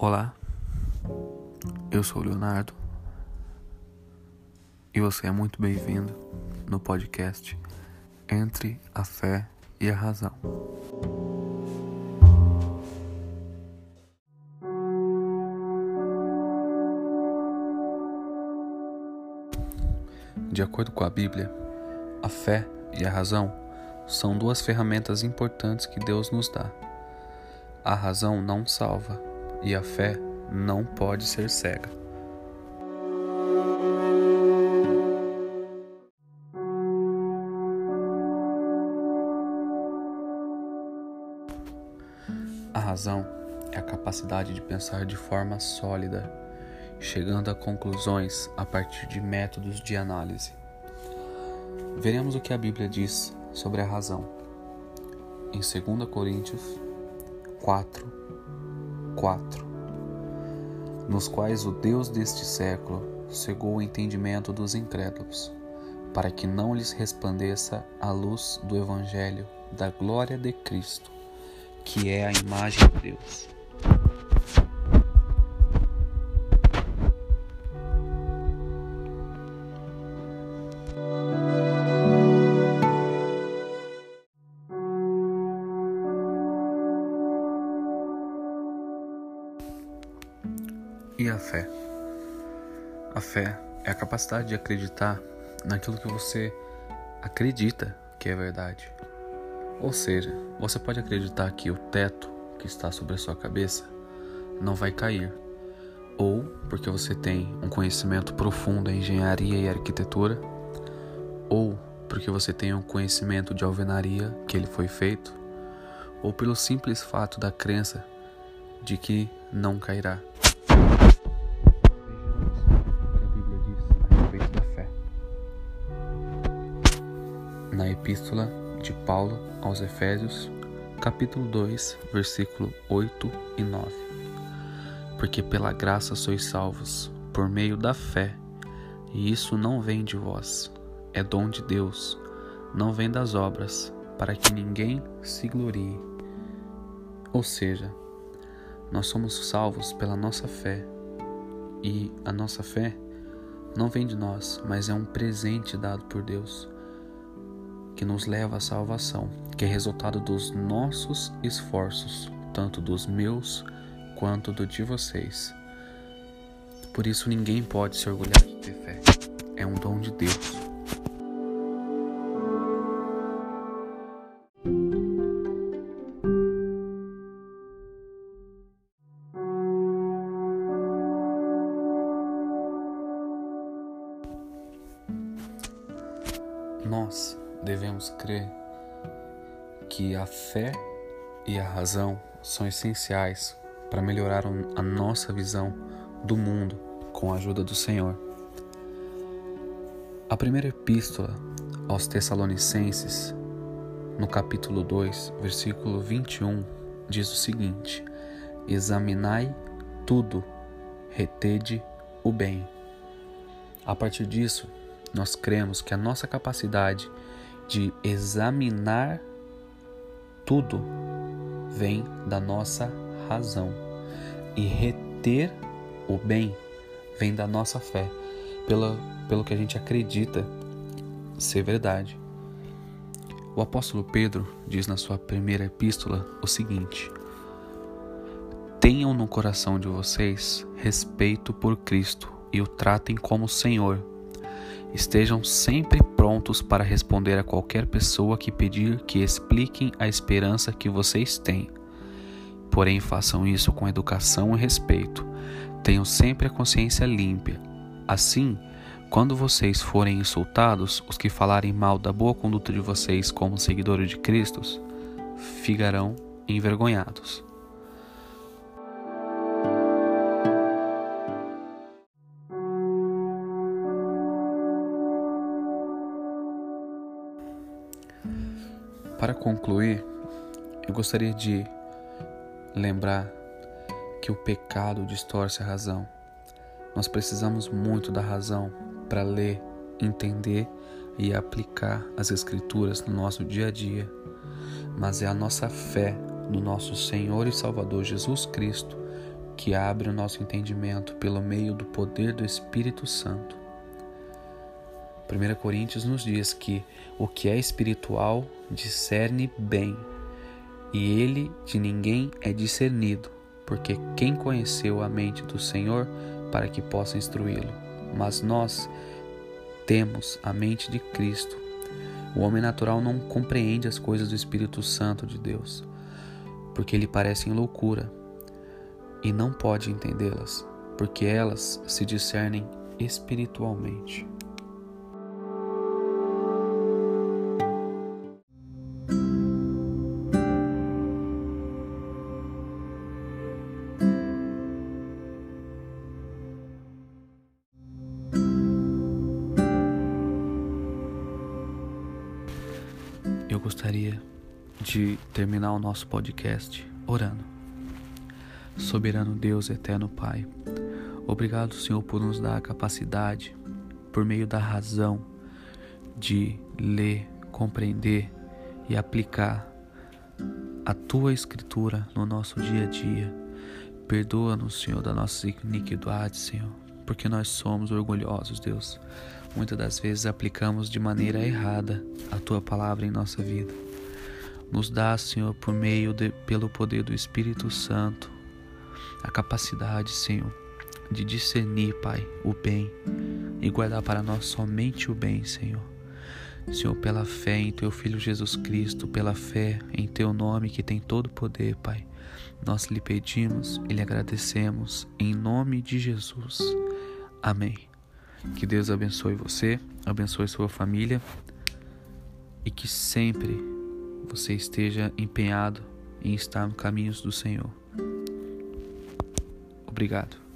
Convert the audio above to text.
Olá, eu sou o Leonardo e você é muito bem-vindo no podcast Entre a Fé e a Razão. De acordo com a Bíblia, a fé e a razão são duas ferramentas importantes que Deus nos dá. A razão não salva e a fé não pode ser cega. A razão é a capacidade de pensar de forma sólida, chegando a conclusões a partir de métodos de análise. Veremos o que a Bíblia diz sobre a razão. Em 2 Coríntios 4, 4, nos quais o Deus deste século cegou o entendimento dos incrédulos, para que não lhes resplandeça a luz do Evangelho da glória de Cristo, que é a imagem de Deus. E a fé? A fé é a capacidade de acreditar naquilo que você acredita que é verdade. Ou seja, você pode acreditar que o teto que está sobre a sua cabeça não vai cair, ou porque você tem um conhecimento profundo em engenharia e arquitetura, ou porque você tem um conhecimento de alvenaria que ele foi feito, ou pelo simples fato da crença de que não cairá. Epístola de Paulo aos Efésios, capítulo 2, versículo 8 e 9. Porque pela graça sois salvos, por meio da fé, e isso não vem de vós, é dom de Deus, não vem das obras, para que ninguém se glorie. Ou seja, nós somos salvos pela nossa fé, e a nossa fé não vem de nós, mas é um presente dado por Deus que nos leva à salvação, que é resultado dos nossos esforços, tanto dos meus quanto do de vocês. Por isso ninguém pode se orgulhar de ter fé. É um dom de Deus. Nós devemos crer que a fé e a razão são essenciais para melhorar a nossa visão do mundo com a ajuda do Senhor. A primeira epístola aos Tessalonicenses, no capítulo 2, versículo 21, diz o seguinte: Examinai tudo, retede o bem. A partir disso, nós cremos que a nossa capacidade de examinar tudo vem da nossa razão e reter o bem vem da nossa fé, pelo, pelo que a gente acredita ser verdade. O apóstolo Pedro diz na sua primeira epístola o seguinte: Tenham no coração de vocês respeito por Cristo e o tratem como Senhor Estejam sempre prontos para responder a qualquer pessoa que pedir que expliquem a esperança que vocês têm. Porém, façam isso com educação e respeito. Tenham sempre a consciência limpa. Assim, quando vocês forem insultados, os que falarem mal da boa conduta de vocês como seguidores de Cristo ficarão envergonhados. Para concluir, eu gostaria de lembrar que o pecado distorce a razão. Nós precisamos muito da razão para ler, entender e aplicar as Escrituras no nosso dia a dia, mas é a nossa fé no nosso Senhor e Salvador Jesus Cristo que abre o nosso entendimento pelo meio do poder do Espírito Santo. 1 Coríntios nos diz que o que é espiritual discerne bem, e ele de ninguém é discernido, porque quem conheceu a mente do Senhor para que possa instruí-lo? Mas nós temos a mente de Cristo. O homem natural não compreende as coisas do Espírito Santo de Deus, porque lhe parecem loucura e não pode entendê-las, porque elas se discernem espiritualmente. Gostaria de terminar o nosso podcast orando. Soberano Deus, eterno Pai, obrigado, Senhor, por nos dar a capacidade, por meio da razão, de ler, compreender e aplicar a tua Escritura no nosso dia a dia. Perdoa-nos, Senhor, das nossas iniquidades, Senhor, porque nós somos orgulhosos, Deus. Muitas das vezes aplicamos de maneira errada a tua palavra em nossa vida. Nos dá, Senhor, por meio de, pelo poder do Espírito Santo, a capacidade, Senhor, de discernir, Pai, o bem e guardar para nós somente o bem, Senhor. Senhor, pela fé em Teu Filho Jesus Cristo, pela fé em Teu nome que tem todo poder, Pai, nós lhe pedimos e lhe agradecemos em nome de Jesus. Amém. Que Deus abençoe você, abençoe sua família e que sempre você esteja empenhado em estar no caminhos do Senhor. Obrigado.